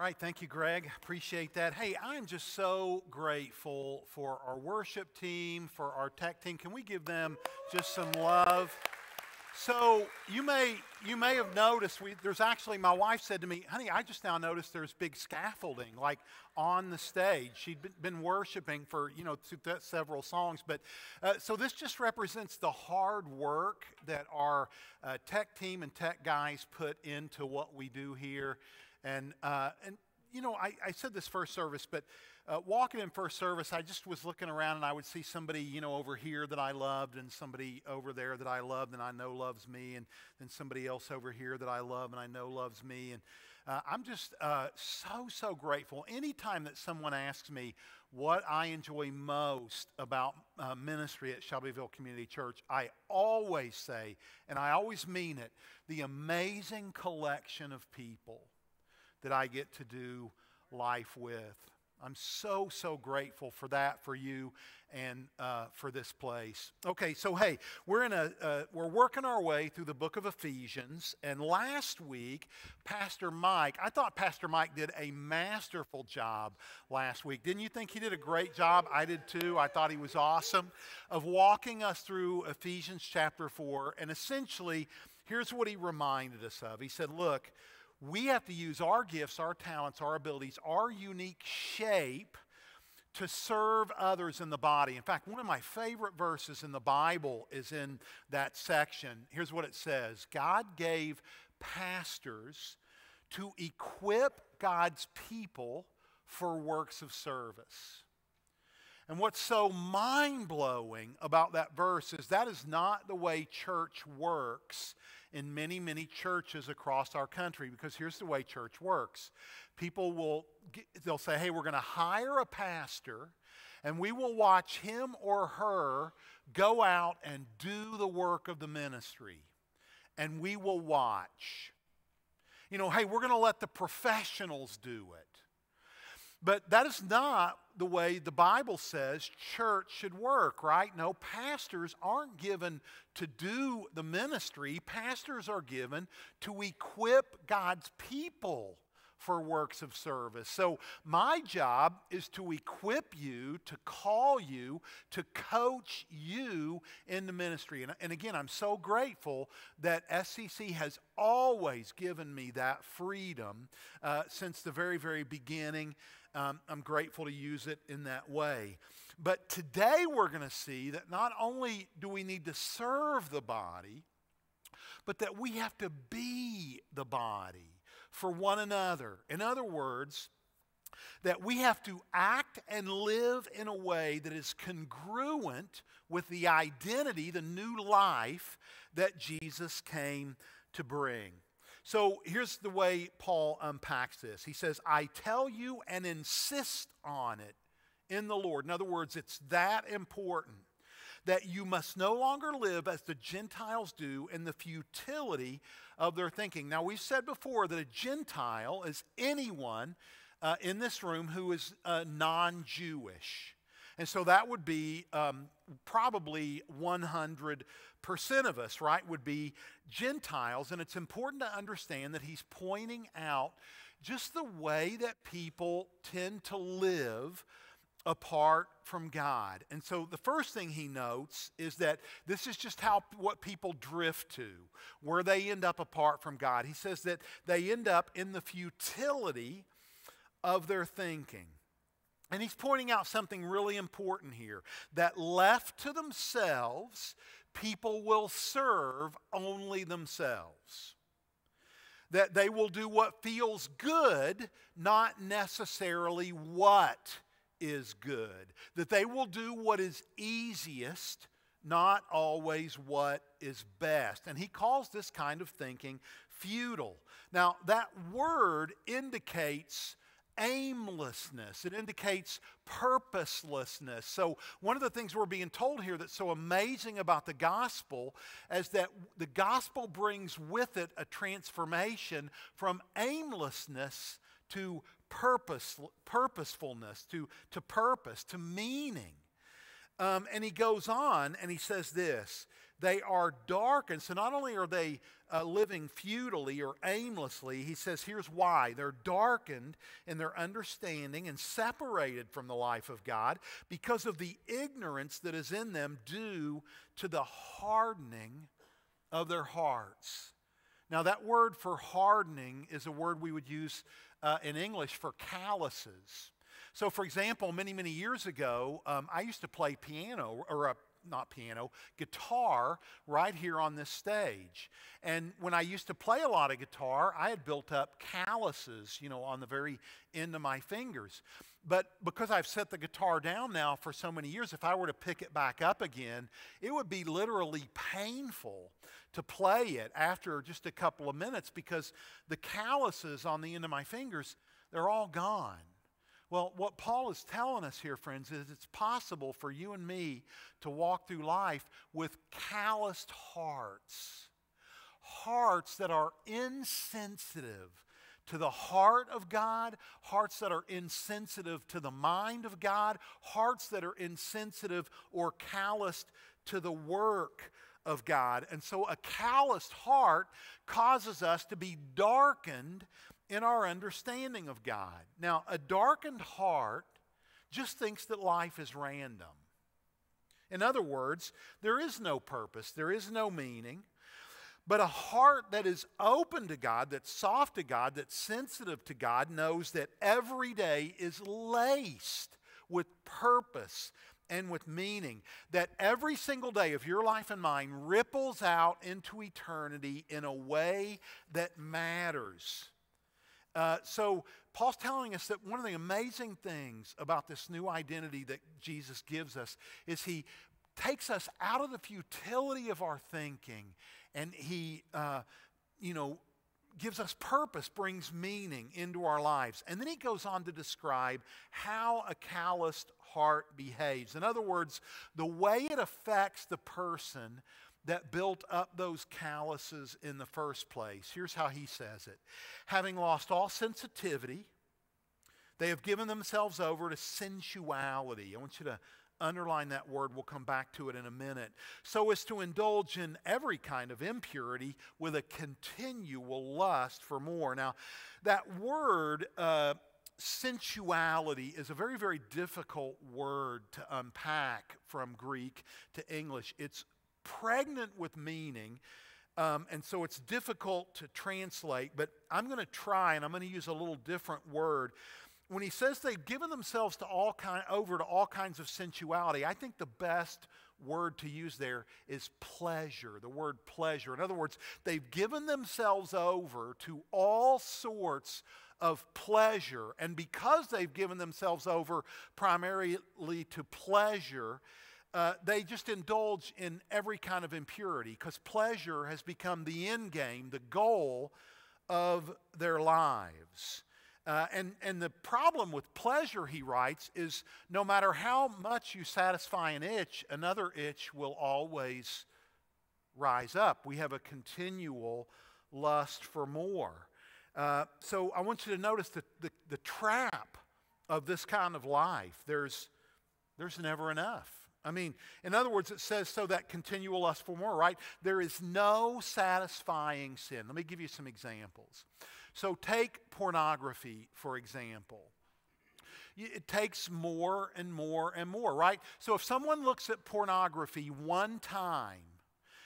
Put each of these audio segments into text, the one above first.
All right, thank you, Greg. Appreciate that. Hey, I'm just so grateful for our worship team, for our tech team. Can we give them just some love? So you may you may have noticed we, there's actually my wife said to me, "Honey, I just now noticed there's big scaffolding like on the stage." She'd been, worshiping for you know several songs, but uh, so this just represents the hard work that our uh, tech team and tech guys put into what we do here. And, uh, and you know, I, I, said this first service, but uh, walking in first service, I just was looking around and I would see somebody, you know, over here that I loved and somebody over there that I loved and I know loves me and then somebody else over here that I love and I know loves me. And uh, I'm just uh, so, so grateful. Anytime that someone asks me what I enjoy most about uh, ministry at Shelbyville Community Church, I always say, and I always mean it, the amazing collection of people that I get to do life with. I'm so, so grateful for that, for you, and uh, for this place. Okay, so hey, we're in a uh, we're working our way through the book of Ephesians, and last week, Pastor Mike, I thought Pastor Mike did a masterful job last week. Didn't you think he did a great job? I did too. I thought he was awesome of walking us through Ephesians chapter four, and essentially, here's what he reminded us of. He said, "Look." We have to use our gifts, our talents, our abilities, our unique shape to serve others in the body. In fact, one of my favorite verses in the Bible is in that section. Here's what it says God gave pastors to equip God's people for works of service. And what's so mind blowing about that verse is that is not the way church works in many, many churches across our country because here's the way church works. People will, they'll say, hey, we're going to hire a pastor and we will watch him or her go out and do the work of the ministry. And we will watch. You know, hey, we're going to let the professionals do it. But that is not the way the Bible says church should work, right? No, pastors aren't given to do the ministry, pastors are given to equip God's people for works of service. So, my job is to equip you, to call you, to coach you in the ministry. And, and again, I'm so grateful that SCC has always given me that freedom uh, since the very, very beginning um, I'm grateful to use it in that way. But today we're going to see that not only do we need to serve the body, but that we have to be the body for one another. In other words, that we have to act and live in a way that is congruent with the identity, the new life that Jesus came to bring. So here's the way Paul unpacks this. He says, I tell you and insist on it in the Lord. In other words, it's that important that you must no longer live as the Gentiles do in the futility of their thinking. Now, we've said before that a Gentile is anyone uh, in this room who is uh, non Jewish. And so that would be um, probably 100% of us, right, would be Gentiles. And it's important to understand that he's pointing out just the way that people tend to live apart from God. And so the first thing he notes is that this is just how what people drift to, where they end up apart from God. He says that they end up in the futility of their thinking. And he's pointing out something really important here that left to themselves, people will serve only themselves. That they will do what feels good, not necessarily what is good. That they will do what is easiest, not always what is best. And he calls this kind of thinking futile. Now, that word indicates aimlessness, it indicates purposelessness. So, one of the things we're being told here that's so amazing about the gospel is that the gospel brings with it a transformation from aimlessness to purpose, purposefulness, to, to purpose, to meaning. Um, and he goes on and he says this they are darkened. So not only are they uh, living futilely or aimlessly, he says here's why. They're darkened in their understanding and separated from the life of God because of the ignorance that is in them due to the hardening of their hearts. Now, that word for hardening is a word we would use uh, in English for calluses. So, for example, many, many years ago, um, I used to play piano, or a not piano, guitar right here on this stage. And when I used to play a lot of guitar, I had built up calluses, you know, on the very end of my fingers. But because I've set the guitar down now for so many years, if I were to pick it back up again, it would be literally painful to play it after just a couple of minutes because the calluses on the end of my fingers, they're all gone. Well, what Paul is telling us here, friends, is it's possible for you and me to walk through life with calloused hearts. Hearts that are insensitive to the heart of God, hearts that are insensitive to the mind of God, hearts that are insensitive or calloused to the work of God. And so a calloused heart causes us to be darkened in our understanding of God. Now, a darkened heart just thinks that life is random. In other words, there is no purpose, there is no meaning. But a heart that is open to God, that's soft to God, that's sensitive to God, knows that every day is laced with purpose and with meaning. That every single day of your life and mine ripples out into eternity in a way that matters. Uh, so, Paul's telling us that one of the amazing things about this new identity that Jesus gives us is he takes us out of the futility of our thinking and he, uh, you know, gives us purpose, brings meaning into our lives. And then he goes on to describe how a calloused heart behaves. In other words, the way it affects the person that built up those calluses in the first place. Here's how he says it Having lost all sensitivity, they have given themselves over to sensuality. I want you to underline that word. We'll come back to it in a minute. So as to indulge in every kind of impurity with a continual lust for more. Now, that word, uh, sensuality, is a very, very difficult word to unpack from Greek to English. It's pregnant with meaning. Um, and so it's difficult to translate, but I'm going to try and I'm going to use a little different word. When he says they've given themselves to all kind, over to all kinds of sensuality, I think the best word to use there is pleasure, the word pleasure. In other words, they've given themselves over to all sorts of pleasure. And because they've given themselves over primarily to pleasure, uh, they just indulge in every kind of impurity because pleasure has become the end game, the goal of their lives. Uh, and, and the problem with pleasure, he writes, is no matter how much you satisfy an itch, another itch will always rise up. We have a continual lust for more. Uh, so I want you to notice the, the, the trap of this kind of life. There's, there's never enough. I mean, in other words, it says so that continual lust for more, right? There is no satisfying sin. Let me give you some examples. So take pornography, for example. It takes more and more and more, right? So if someone looks at pornography one time,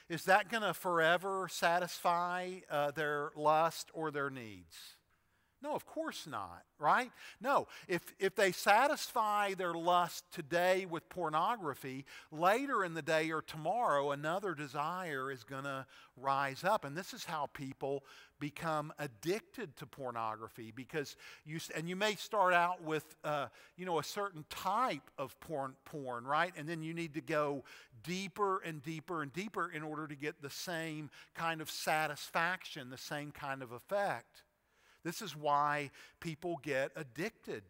is that going to forever satisfy uh, their lust or their needs? No, of course not, right? No. If, if they satisfy their lust today with pornography, later in the day or tomorrow, another desire is going to rise up. And this is how people become addicted to pornography because you, and you may start out with, uh, you know, a certain type of porn, porn, right? And then you need to go deeper and deeper and deeper in order to get the same kind of satisfaction, the same kind of effect. This is why people get addicted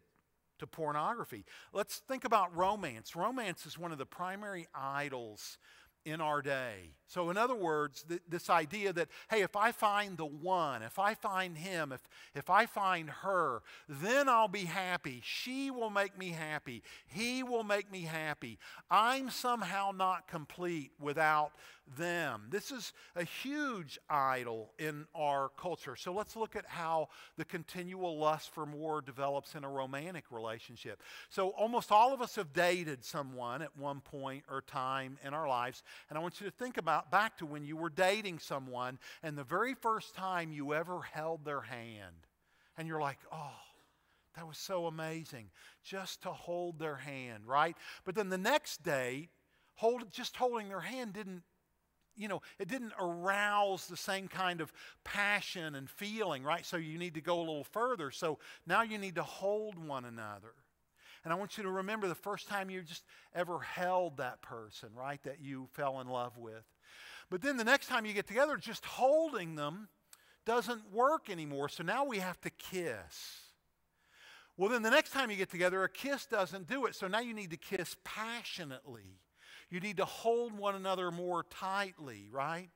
to pornography. Let's think about romance. Romance is one of the primary idols in our day. So, in other words, th- this idea that, hey, if I find the one, if I find him, if, if I find her, then I'll be happy. She will make me happy. He will make me happy. I'm somehow not complete without them. This is a huge idol in our culture. So let's look at how the continual lust for more develops in a romantic relationship. So almost all of us have dated someone at one point or time in our lives, and I want you to think about back to when you were dating someone and the very first time you ever held their hand. And you're like, oh, that was so amazing just to hold their hand, right? But then the next day, hold, just holding their hand didn't you know, it didn't arouse the same kind of passion and feeling, right? So you need to go a little further. So now you need to hold one another. And I want you to remember the first time you just ever held that person, right, that you fell in love with. But then the next time you get together, just holding them doesn't work anymore. So now we have to kiss. Well, then the next time you get together, a kiss doesn't do it. So now you need to kiss passionately. You need to hold one another more tightly, right?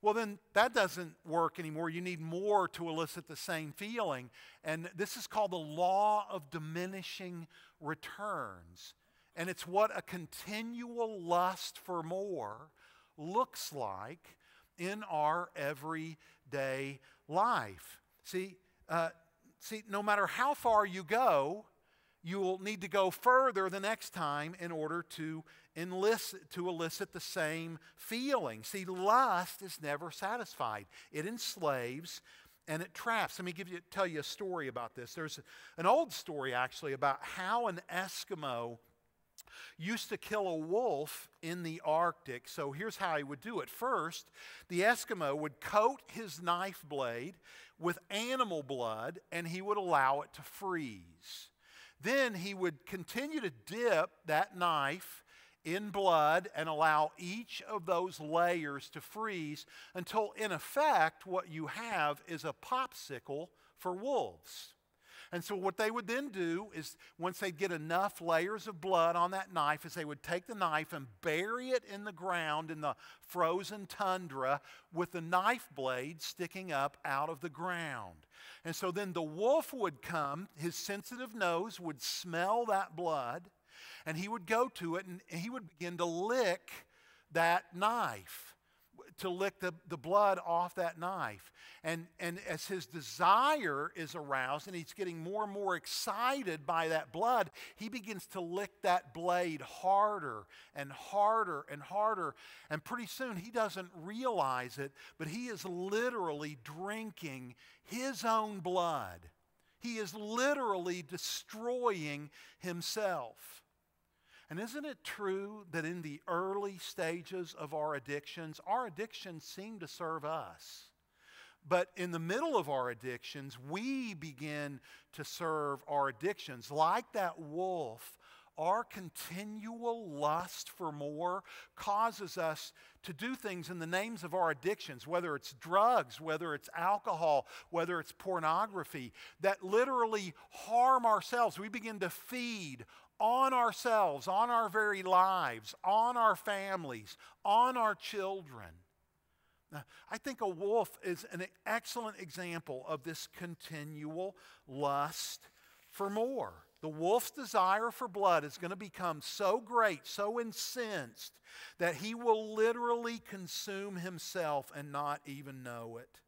Well, then that doesn't work anymore. You need more to elicit the same feeling. And this is called the law of diminishing returns. And it's what a continual lust for more looks like in our everyday life. See, uh, see, no matter how far you go, you will need to go further the next time in order to enlist, to elicit the same feeling. See, lust is never satisfied. It enslaves and it traps. Let me give you, tell you a story about this. There's an old story actually about how an Eskimo used to kill a wolf in the Arctic. So here's how he would do it. First, the Eskimo would coat his knife blade with animal blood and he would allow it to freeze. Then he would continue to dip that knife in blood and allow each of those layers to freeze until, in effect, what you have is a popsicle for wolves. And so, what they would then do is, once they get enough layers of blood on that knife, is they would take the knife and bury it in the ground in the frozen tundra with the knife blade sticking up out of the ground. And so then the wolf would come, his sensitive nose would smell that blood, and he would go to it and he would begin to lick that knife to lick the, the blood off that knife. And, and as his desire is aroused and he's getting more and more excited by that blood, he begins to lick that blade harder and harder and harder. And pretty soon he doesn't realize it, but he is literally drinking his own blood. He is literally destroying himself. And isn't it true that in the early stages of our addictions, our addictions seem to serve us? But in the middle of our addictions, we begin to serve our addictions. Like that wolf, our continual lust for more causes us to do things in the names of our addictions, whether it's drugs, whether it's alcohol, whether it's pornography, that literally harm ourselves. We begin to feed on ourselves, on our very lives, on our families, on our children. Now, I think a wolf is an excellent example of this continual lust for more. The wolf's desire for blood is going to become so great, so incensed, that he will literally consume himself and not even know it.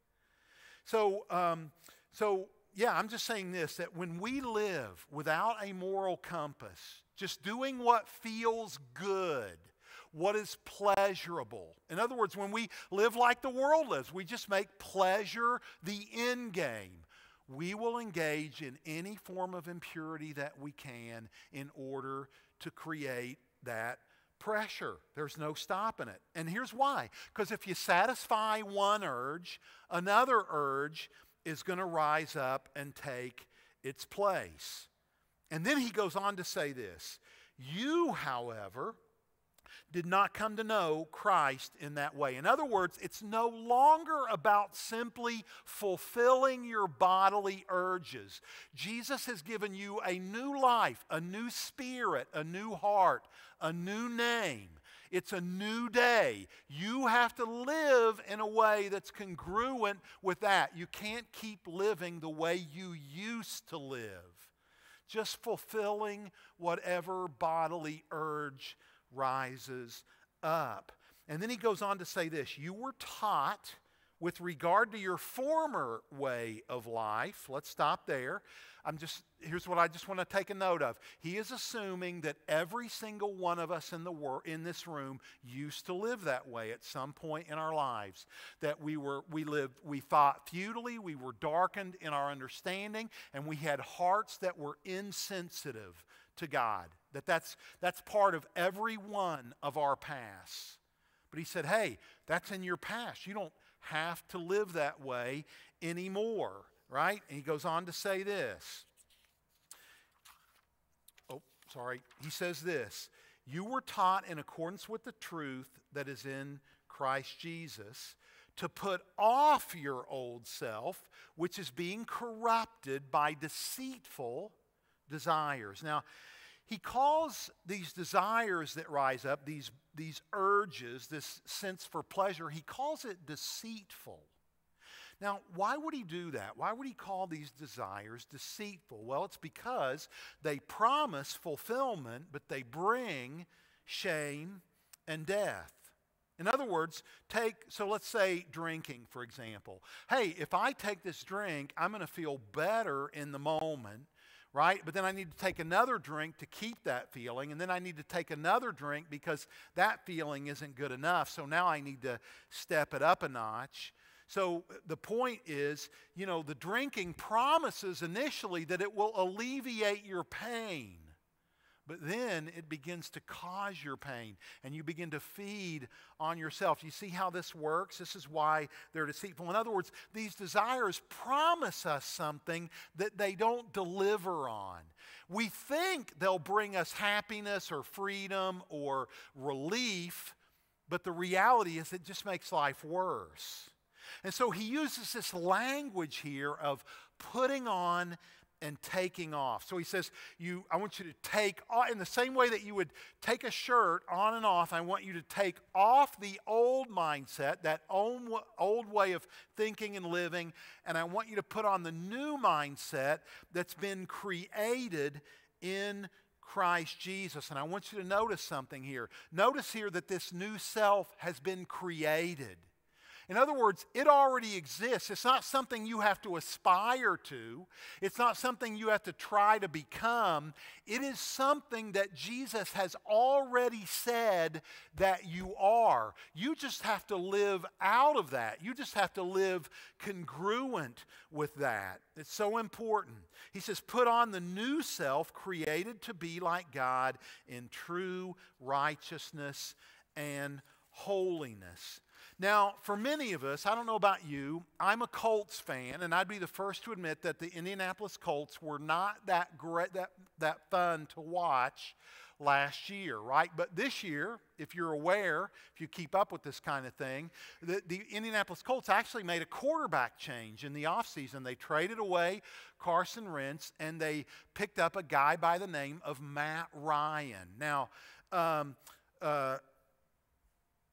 So, um, so yeah, I'm just saying this that when we live without a moral compass, just doing what feels good, what is pleasurable. In other words, when we live like the world lives, we just make pleasure the end game. We will engage in any form of impurity that we can in order to create that pressure. There's no stopping it. And here's why because if you satisfy one urge, another urge is going to rise up and take its place. And then he goes on to say this You, however, did not come to know Christ in that way. In other words, it's no longer about simply fulfilling your bodily urges. Jesus has given you a new life, a new spirit, a new heart, a new name. It's a new day. You have to live in a way that's congruent with that. You can't keep living the way you used to live, just fulfilling whatever bodily urge rises up. And then he goes on to say this You were taught with regard to your former way of life. Let's stop there. I'm just here's what I just want to take a note of. He is assuming that every single one of us in the wor- in this room used to live that way at some point in our lives. That we were we lived we thought futilely, we were darkened in our understanding, and we had hearts that were insensitive to God. That that's that's part of every one of our past. But he said, "Hey, that's in your past. You don't have to live that way anymore." right? And he goes on to say this. Oh, sorry. He says this You were taught in accordance with the truth that is in Christ Jesus to put off your old self, which is being corrupted by deceitful desires. Now, he calls these desires that rise up, these, these urges, this sense for pleasure, he calls it deceitful. Now, why would he do that? Why would he call these desires deceitful? Well, it's because they promise fulfillment, but they bring shame and death. In other words, take, so let's say drinking, for example. Hey, if I take this drink, I'm going to feel better in the moment, right? But then I need to take another drink to keep that feeling, and then I need to take another drink because that feeling isn't good enough. So now I need to step it up a notch. So the point is, you know, the drinking promises initially that it will alleviate your pain. But then it begins to cause your pain, and you begin to feed on yourself. You see how this works? This is why they're deceitful. In other words, these desires promise us something that they don't deliver on. We think they'll bring us happiness or freedom or relief, but the reality is it just makes life worse. And so he uses this language here of putting on and taking off. So he says, you, I want you to take off, in the same way that you would take a shirt on and off, I want you to take off the old mindset, that old, old way of thinking and living, and I want you to put on the new mindset that's been created in Christ Jesus. And I want you to notice something here. Notice here that this new self has been created. In other words, it already exists. It's not something you have to aspire to, it's not something you have to try to become. It is something that Jesus has already said that you are. You just have to live out of that. You just have to live congruent with that. It's so important. He says, Put on the new self created to be like God in true righteousness and holiness. Now, for many of us, I don't know about you, I'm a Colts fan, and I'd be the first to admit that the Indianapolis Colts were not that great, that, that fun to watch last year, right? But this year, if you're aware, if you keep up with this kind of thing, the, the Indianapolis Colts actually made a quarterback change in the offseason. They traded away Carson Wentz and they picked up a guy by the name of Matt Ryan. Now, um, uh,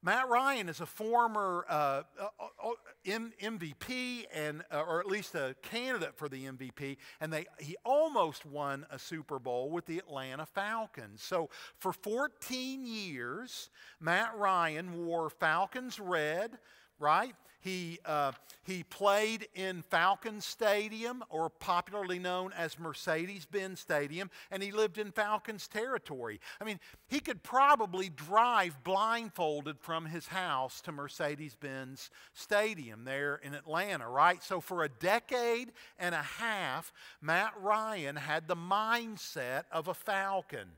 Matt Ryan is a former uh, uh, MVP and, uh, or at least a candidate for the MVP, and they, he almost won a Super Bowl with the Atlanta Falcons. So for 14 years, Matt Ryan wore Falcons red, right? He, uh, he played in Falcon Stadium, or popularly known as Mercedes Benz Stadium, and he lived in Falcons territory. I mean, he could probably drive blindfolded from his house to Mercedes Benz Stadium there in Atlanta, right? So, for a decade and a half, Matt Ryan had the mindset of a Falcon.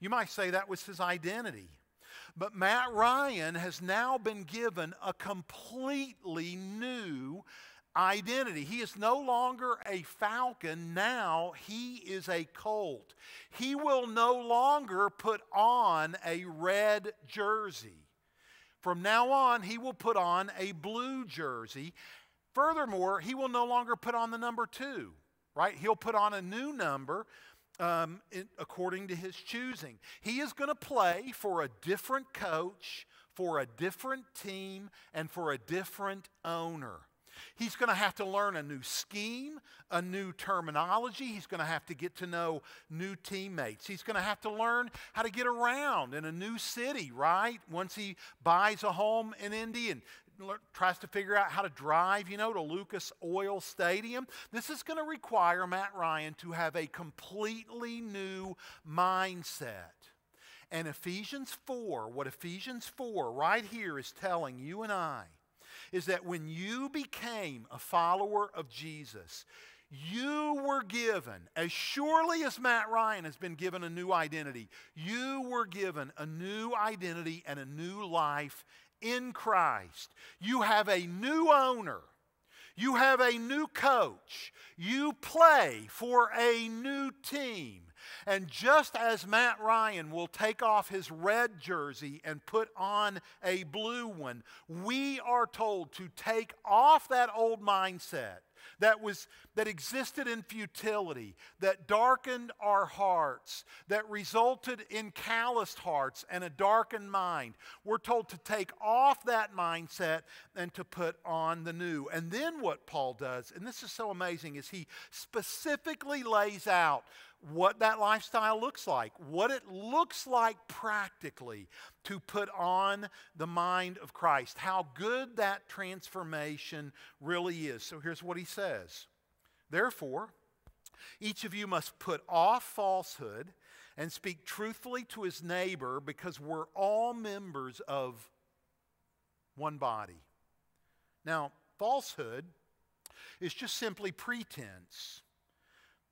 You might say that was his identity. But Matt Ryan has now been given a completely new identity. He is no longer a falcon, now he is a colt. He will no longer put on a red jersey. From now on, he will put on a blue jersey. Furthermore, he will no longer put on the number two, right? He'll put on a new number um, in, according to his choosing. He is going to play for a different coach, for a different team, and for a different owner. He's going to have to learn a new scheme, a new terminology. He's going to have to get to know new teammates. He's going to have to learn how to get around in a new city, right? Once he buys a home in Indy and tries to figure out how to drive, you know, to Lucas Oil Stadium. This is going to require Matt Ryan to have a completely new mindset. And Ephesians 4, what Ephesians 4 right here is telling you and I is that when you became a follower of Jesus, you were given, as surely as Matt Ryan has been given a new identity, you were given a new identity and a new life in Christ. You have a new owner. You have a new coach. You play for a new team. And just as Matt Ryan will take off his red jersey and put on a blue one, we are told to take off that old mindset that was that existed in futility that darkened our hearts that resulted in calloused hearts and a darkened mind. We're told to take off that mindset and to put on the new. And then what paul does and this is so amazing is he specifically lays out what that lifestyle looks like, what it looks like practically to put on the mind of Christ, how good that transformation really is. So here's what he says Therefore, each of you must put off falsehood and speak truthfully to his neighbor because we're all members of one body. Now, falsehood is just simply pretense.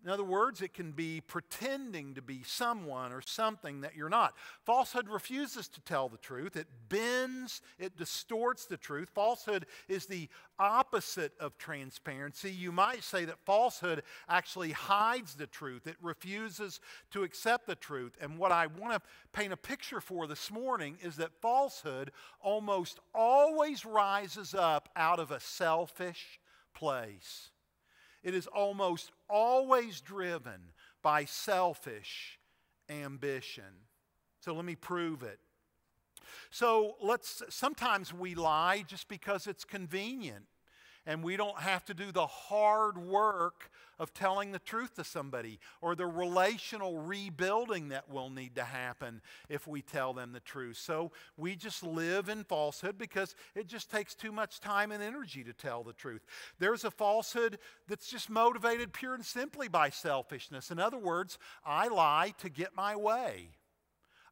In other words, it can be pretending to be someone or something that you're not. Falsehood refuses to tell the truth. It bends, it distorts the truth. Falsehood is the opposite of transparency. You might say that falsehood actually hides the truth, it refuses to accept the truth. And what I want to paint a picture for this morning is that falsehood almost always rises up out of a selfish place. It is almost always driven by selfish ambition. So let me prove it. So let's sometimes we lie just because it's convenient and we don't have to do the hard work of telling the truth to somebody or the relational rebuilding that will need to happen if we tell them the truth. So we just live in falsehood because it just takes too much time and energy to tell the truth. There's a falsehood that's just motivated pure and simply by selfishness. In other words, I lie to get my way.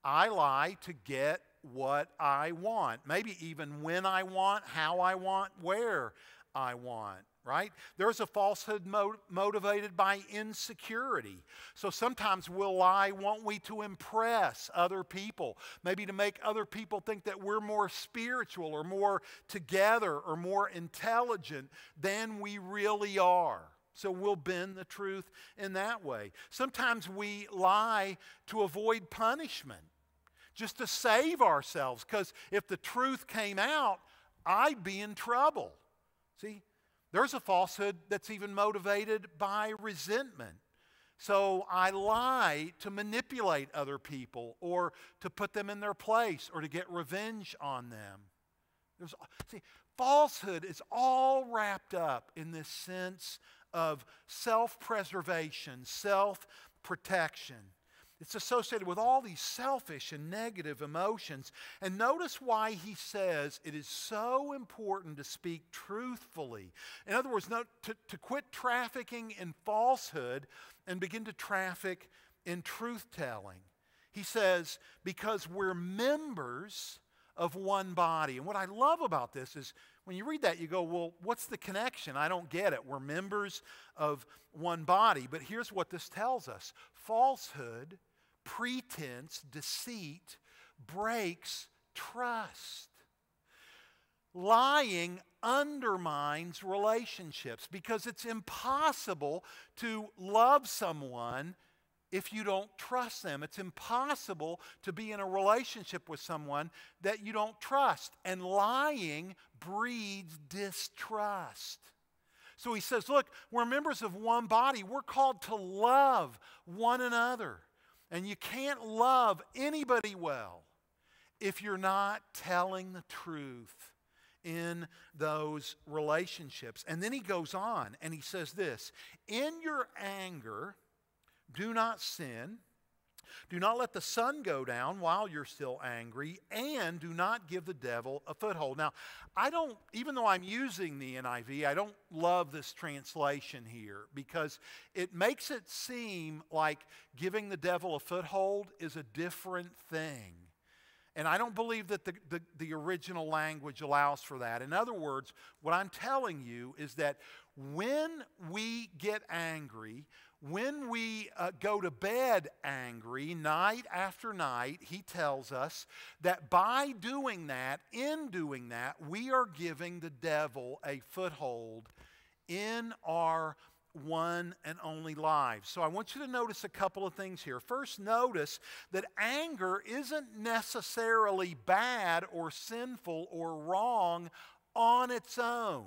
I lie to get what I want. Maybe even when I want, how I want, where I want right? There's a falsehood mo- motivated by insecurity. So sometimes we'll lie, won't we, to impress other people, maybe to make other people think that we're more spiritual or more together or more intelligent than we really are. So we'll bend the truth in that way. Sometimes we lie to avoid punishment, just to save ourselves, because if the truth came out, I'd be in trouble. See, there's a falsehood that's even motivated by resentment. So I lie to manipulate other people or to put them in their place or to get revenge on them. There's, see, falsehood is all wrapped up in this sense of self preservation, self protection. It's associated with all these selfish and negative emotions. And notice why he says it is so important to speak truthfully. In other words, to, to quit trafficking in falsehood and begin to traffic in truth telling. He says, because we're members of one body. And what I love about this is when you read that, you go, well, what's the connection? I don't get it. We're members of one body. But here's what this tells us falsehood, pretense, deceit breaks trust. Lying undermines relationships because it's impossible to love someone if you don't trust them. It's impossible to be in a relationship with someone that you don't trust. And lying breeds distrust. So he says, Look, we're members of one body. We're called to love one another. And you can't love anybody well if you're not telling the truth in those relationships. And then he goes on and he says this In your anger, do not sin. Do not let the sun go down while you're still angry, and do not give the devil a foothold. Now, I don't, even though I'm using the NIV, I don't love this translation here because it makes it seem like giving the devil a foothold is a different thing. And I don't believe that the, the, the, original language allows for that. In other words, what I'm telling you is that when we get angry, when we uh, go to bed angry night after night, he tells us that by doing that, in doing that, we are giving the devil a foothold in our one and only lives. So I want you to notice a couple of things here. First, notice that anger isn't necessarily bad or sinful or wrong on its own.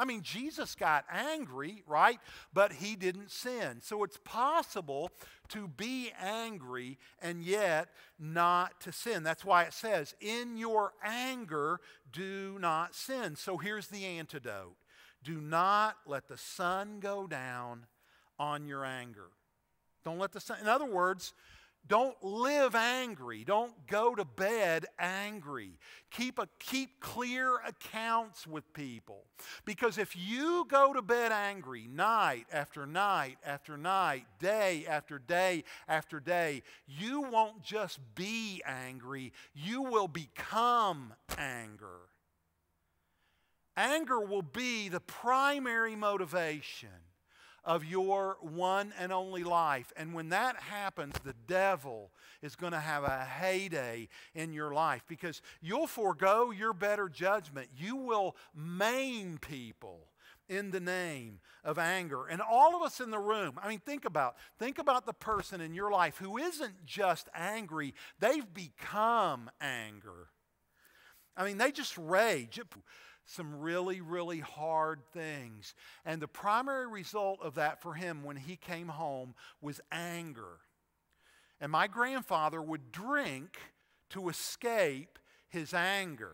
I mean, Jesus got angry, right? But he didn't sin. So it's possible to be angry and yet not to sin. That's why it says, in your anger, do not sin. So here's the antidote do not let the sun go down on your anger. Don't let the sun, in other words, don't live angry. Don't go to bed angry. Keep, a, keep clear accounts with people. Because if you go to bed angry night after night after night, day after day after day, you won't just be angry, you will become anger. Anger will be the primary motivation of your one and only life. And when that happens, the devil is going to have a heyday in your life because you'll forego your better judgment. You will maim people in the name of anger. And all of us in the room, I mean think about think about the person in your life who isn't just angry, they've become anger. I mean they just rage some really, really hard things. And the primary result of that for him when he came home was anger. And my grandfather would drink to escape his anger.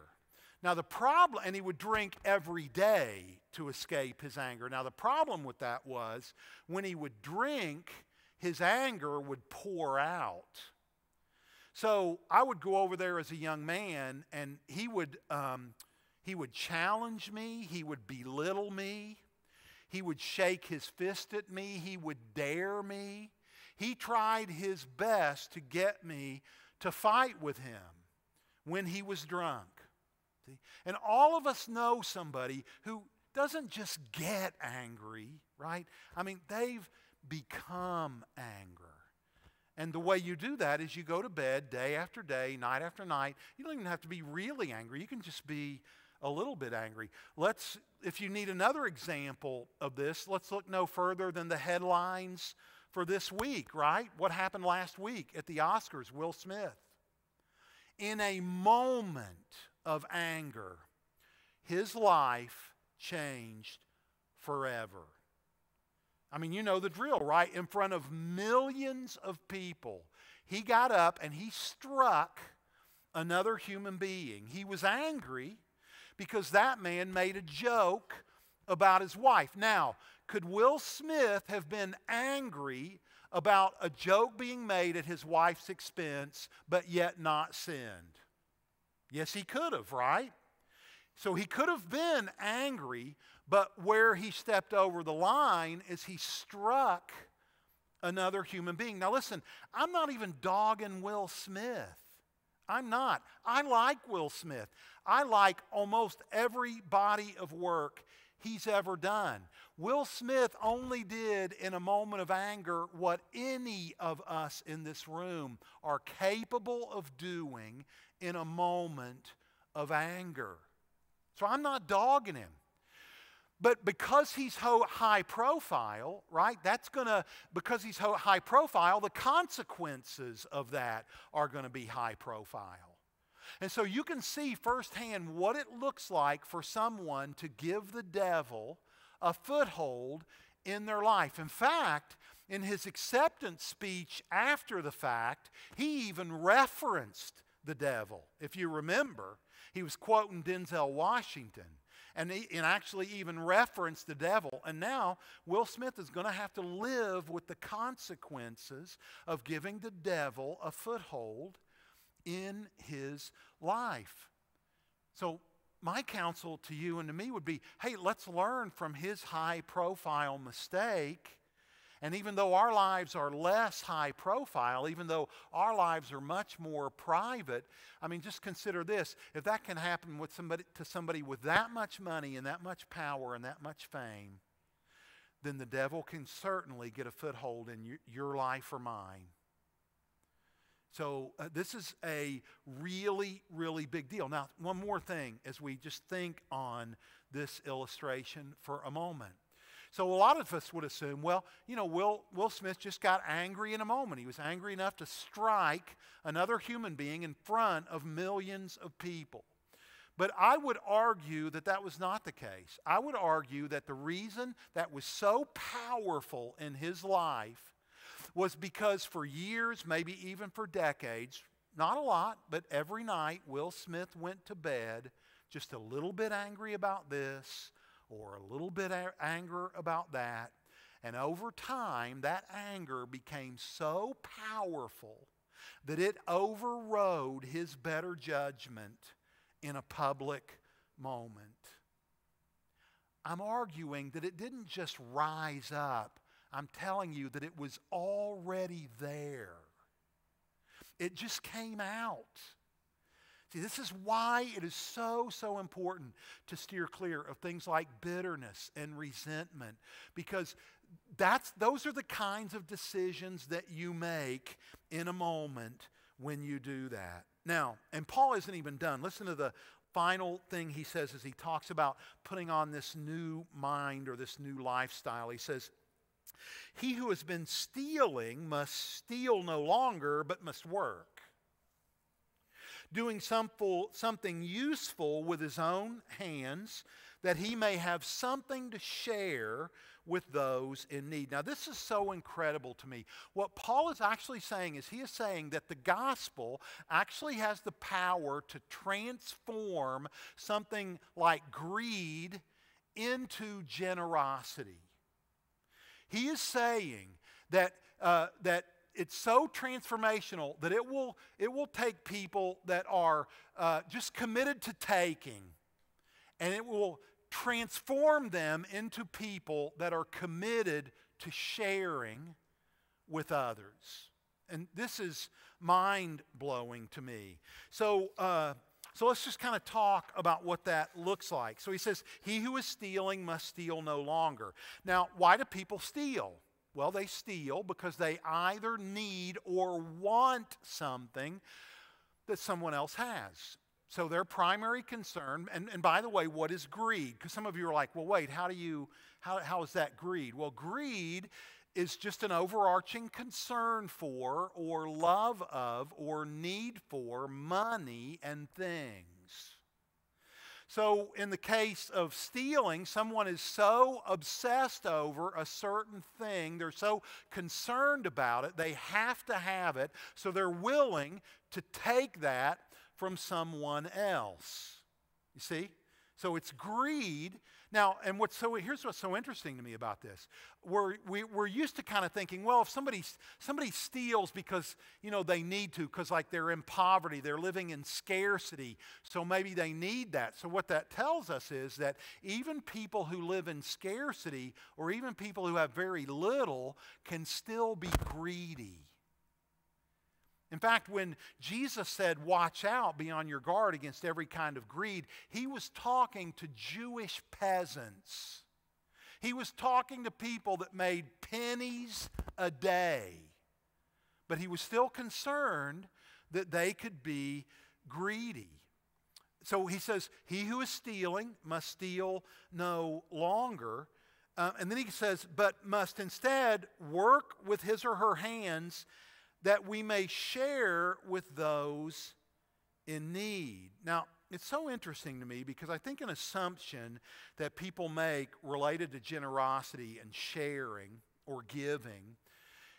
Now, the problem, and he would drink every day to escape his anger. Now, the problem with that was when he would drink, his anger would pour out. So I would go over there as a young man, and he would um, he would challenge me, he would belittle me, he would shake his fist at me, he would dare me. He tried his best to get me to fight with him when he was drunk. See? And all of us know somebody who doesn't just get angry, right? I mean, they've become anger. And the way you do that is you go to bed day after day, night after night. You don't even have to be really angry. You can just be a little bit angry. Let's, if you need another example of this, let's look no further than the headlines for this week, right? What happened last week at the Oscars? Will Smith. In a moment of anger, his life changed forever. I mean, you know the drill, right? In front of millions of people, he got up and he struck another human being. He was angry because that man made a joke about his wife. Now, could Will Smith have been angry about a joke being made at his wife's expense, but yet not sinned? Yes, he could have, right? So he could have been angry, but where he stepped over the line is he struck another human being. Now, listen, I'm not even dogging Will Smith. I'm not. I like Will Smith. I like almost every body of work he's ever done. Will Smith only did in a moment of anger what any of us in this room are capable of doing in a moment of anger. So I'm not dogging him. But because he's high profile, right, that's going to, because he's high profile, the consequences of that are going to be high profile. And so you can see firsthand what it looks like for someone to give the devil a foothold in their life. In fact, in his acceptance speech after the fact, he even referenced the devil. If you remember, he was quoting Denzel Washington and, he, and actually even referenced the devil. And now Will Smith is going to have to live with the consequences of giving the devil a foothold in his life. So, my counsel to you and to me would be hey, let's learn from his high profile mistake and even though our lives are less high profile, even though our lives are much more private, I mean, just consider this. If that can happen with somebody, to somebody with that much money and that much power and that much fame, then the devil can certainly get a foothold in your, your life or mine. So, uh, this is a really, really big deal. Now, one more thing as we just think on this illustration for a moment. So a lot of us would assume, well, you know, Will, Will Smith just got angry in a moment. He was angry enough to strike another human being in front of millions of people. But I would argue that that was not the case. I would argue that the reason that was so powerful in his life was because for years, maybe even for decades, not a lot, but every night, Will Smith went to bed just a little bit angry about this, or a little bit anger about that. And over time, that anger became so powerful that it overrode his better judgment in a public moment. I'm arguing that it didn't just rise up, I'm telling you that it was already there. It just came out. See, this is why it is so, so important to steer clear of things like bitterness and resentment because that's, those are the kinds of decisions that you make in a moment when you do that. Now, and Paul isn't even done. Listen to the final thing he says as he talks about putting on this new mind or this new lifestyle. He says, He who has been stealing must steal no longer, but must work doing something useful with his own hands, that he may have something to share with those in need. Now, this is so incredible to me. What Paul is actually saying is he is saying that the gospel actually has the power to transform something like greed into generosity. He is saying that, uh, that it's so transformational that it will, it will take people that are uh, just committed to taking and it will transform them into people that are committed to sharing with others. And this is mind blowing to me. So, uh, so let's just kind of talk about what that looks like. So he says, He who is stealing must steal no longer. Now, why do people steal? Well, they steal because they either need or want something that someone else has. So their primary concern, and, and by the way, what is greed? Because some of you are like, well, wait, how do you, how, how is that greed? Well, greed is just an overarching concern for, or love of, or need for money and things. So, in the case of stealing, someone is so obsessed over a certain thing, they're so concerned about it, they have to have it, so they're willing to take that from someone else. You see? So it's greed now, and what's so here's what's so interesting to me about this. We're, we, are we are used to kind of thinking, well, if somebody, somebody steals because, you know, they need to, because like they're in poverty, they're living in scarcity, so maybe they need that. So what that tells us is that even people who live in scarcity or even people who have very little can still be greedy. In fact, when Jesus said, Watch out, be on your guard against every kind of greed, he was talking to Jewish peasants. He was talking to people that made pennies a day. But he was still concerned that they could be greedy. So he says, He who is stealing must steal no longer. Uh, and then he says, But must instead work with his or her hands that we may share with those in need. Now, it's so interesting to me because I think an assumption that people make related to generosity and sharing or giving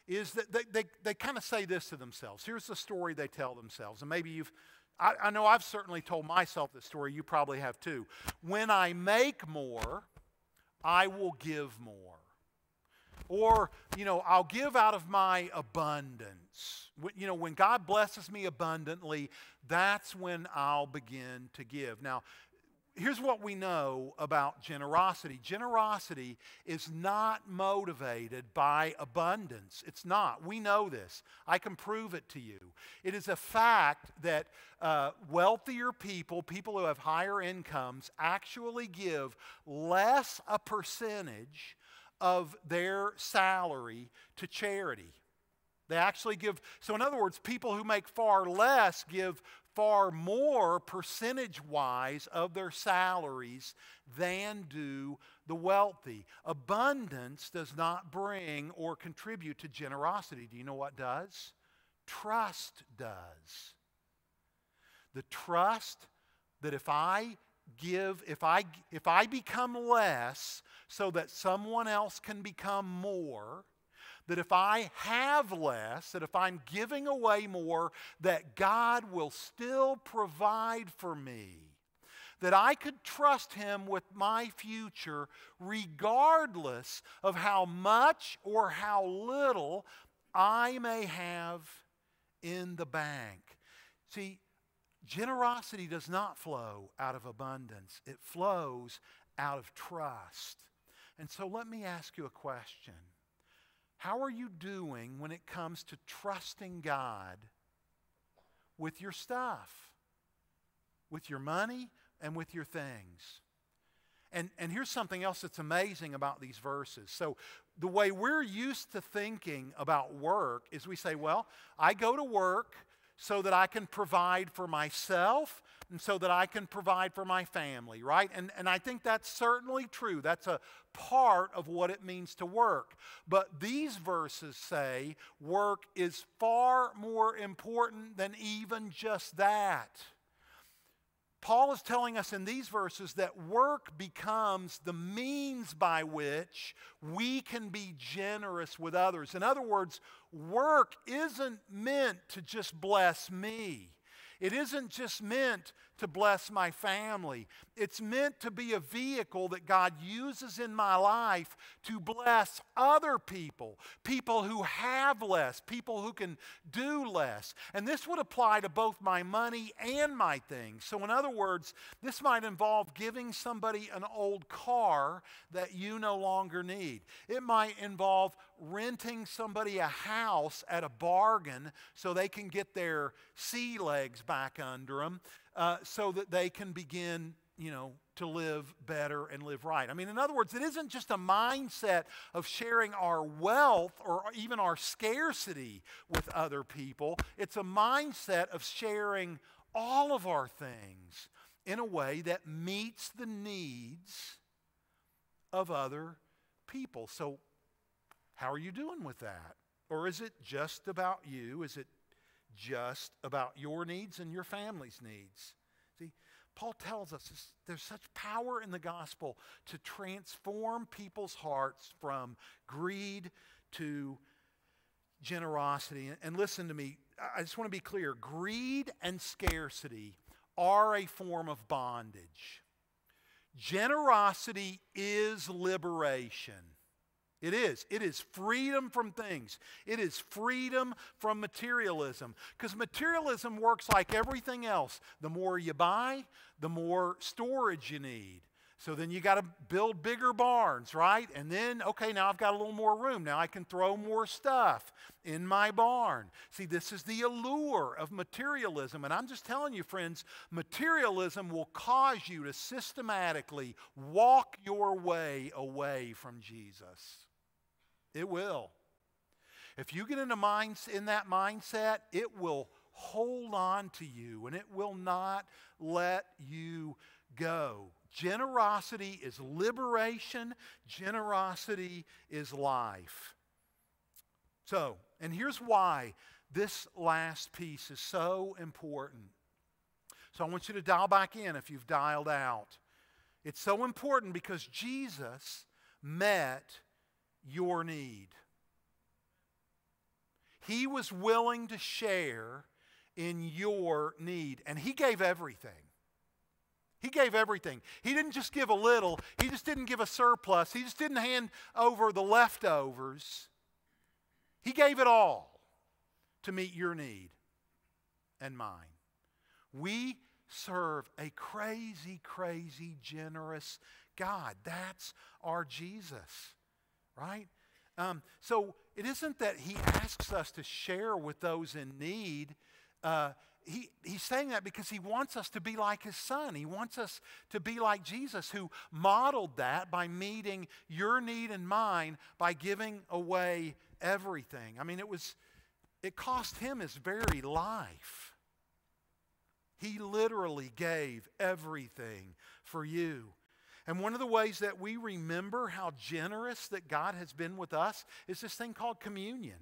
is that they, they, they kind of say this to themselves. Here's the story they tell themselves. And maybe you've, I, I know I've certainly told myself this story. You probably have too. When I make more, I will give more. Or, you know, I'll give out of my abundance. You know, when God blesses me abundantly, that's when I'll begin to give. Now, here's what we know about generosity generosity is not motivated by abundance. It's not. We know this. I can prove it to you. It is a fact that uh, wealthier people, people who have higher incomes, actually give less a percentage of their salary to charity. They actually give, so in other words, people who make far less give far more percentage wise of their salaries than do the wealthy. Abundance does not bring or contribute to generosity. Do you know what does? Trust does. The trust that if I give, if I, if I become less so that someone else can become more, that if I have less, that if I'm giving away more, that God will still provide for me. That I could trust Him with my future regardless of how much or how little I may have in the bank. See, generosity does not flow out of abundance, it flows out of trust. And so let me ask you a question. How are you doing when it comes to trusting God with your stuff, with your money, and with your things? And, and here's something else that's amazing about these verses. So, the way we're used to thinking about work is we say, well, I go to work so that I can provide for myself and so that I can provide for my family, right? And, and I think that's certainly true. That's a part of what it means to work. But these verses say work is far more important than even just that. Paul is telling us in these verses that work becomes the means by which we can be generous with others. In other words, work isn't meant to just bless me. It isn't just meant to bless my family. It's meant to be a vehicle that God uses in my life to bless other people, people who have less, people who can do less. And this would apply to both my money and my things. So, in other words, this might involve giving somebody an old car that you no longer need. It might involve renting somebody a house at a bargain so they can get their sea legs back under them uh, so that they can begin, you know, to live better and live right. I mean, in other words, it isn't just a mindset of sharing our wealth or even our scarcity with other people, it's a mindset of sharing all of our things in a way that meets the needs of other people. So, how are you doing with that? Or is it just about you? Is it just about your needs and your family's needs? See, Paul tells us there's such power in the gospel to transform people's hearts from greed to generosity. And listen to me, I just want to be clear greed and scarcity are a form of bondage. Generosity is liberation. It is. It is freedom from things. It is freedom from materialism. Because materialism works like everything else. The more you buy, the more storage you need. So then you got to build bigger barns, right? And then, okay, now I've got a little more room. Now I can throw more stuff in my barn. See, this is the allure of materialism. And I'm just telling you, friends, materialism will cause you to systematically walk your way away from Jesus. It will. If you get in, a mind, in that mindset, it will hold on to you and it will not let you go. Generosity is liberation, generosity is life. So, and here's why this last piece is so important. So I want you to dial back in if you've dialed out. It's so important because Jesus met your need. He was willing to share in your need, and He gave everything. He gave everything. He didn't just give a little, He just didn't give a surplus, He just didn't hand over the leftovers. He gave it all to meet your need and mine. We serve a crazy, crazy, generous God. That's our Jesus, right? Um, so it isn't that he asks us to share with those in need. Uh, he, he's saying that because he wants us to be like his son. He wants us to be like Jesus, who modeled that by meeting your need and mine by giving away everything. I mean, it was, it cost him his very life. He literally gave everything for you. And one of the ways that we remember how generous that God has been with us is this thing called communion.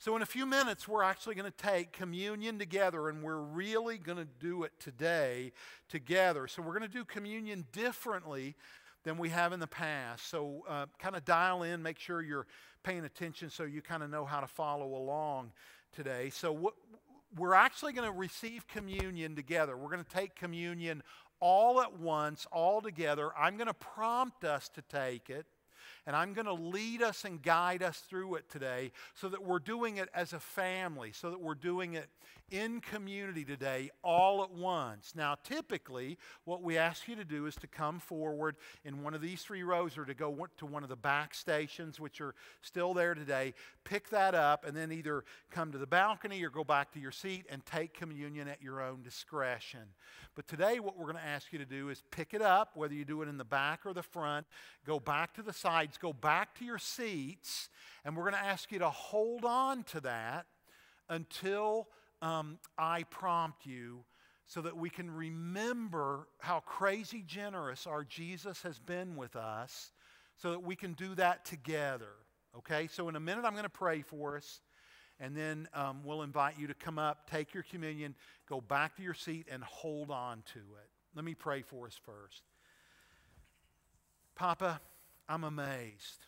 So, in a few minutes, we're actually going to take communion together, and we're really going to do it today together. So, we're going to do communion differently than we have in the past. So, uh, kind of dial in, make sure you're paying attention so you kind of know how to follow along today. So, what, we're actually going to receive communion together. We're going to take communion all at once, all together. I'm going to prompt us to take it, and I'm going to lead us and guide us through it today so that we're doing it as a family, so that we're doing it in community today all at once. Now, typically, what we ask you to do is to come forward in one of these three rows or to go to one of the back stations, which are still there today, pick that up, and then either come to the balcony or go back to your seat and take communion at your own discretion. But today, what we're going to ask you to do is pick it up, whether you do it in the back or the front, go back to the sides, go back to your seats, and we're going to ask you to hold on to that until um, I prompt you so that we can remember how crazy generous our Jesus has been with us, so that we can do that together. Okay? So, in a minute, I'm going to pray for us, and then um, we'll invite you to come up, take your communion, go back to your seat, and hold on to it. Let me pray for us first. Papa, I'm amazed.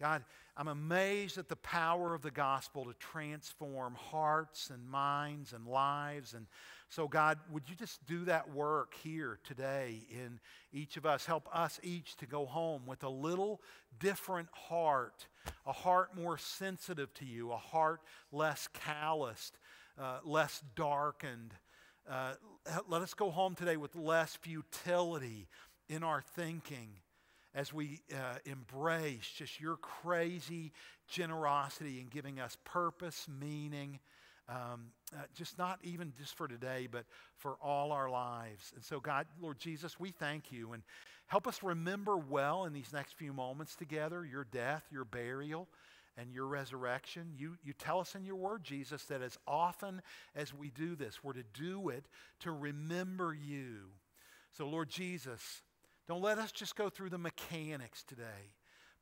God, I'm amazed at the power of the gospel to transform hearts and minds and lives. And so, God, would you just do that work here today in each of us? Help us each to go home with a little different heart, a heart more sensitive to you, a heart less calloused, uh, less darkened. Uh, let us go home today with less futility in our thinking as we uh, embrace just your crazy generosity in giving us purpose, meaning, um, uh, just not even just for today, but for all our lives. And so, God, Lord Jesus, we thank you and help us remember well in these next few moments together your death, your burial, and your resurrection. You, you tell us in your word, Jesus, that as often as we do this, we're to do it to remember you. So, Lord Jesus, don't let us just go through the mechanics today,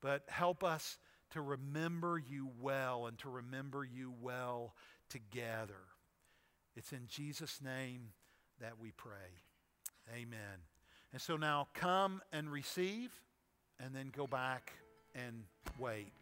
but help us to remember you well and to remember you well together. It's in Jesus' name that we pray. Amen. And so now come and receive, and then go back and wait.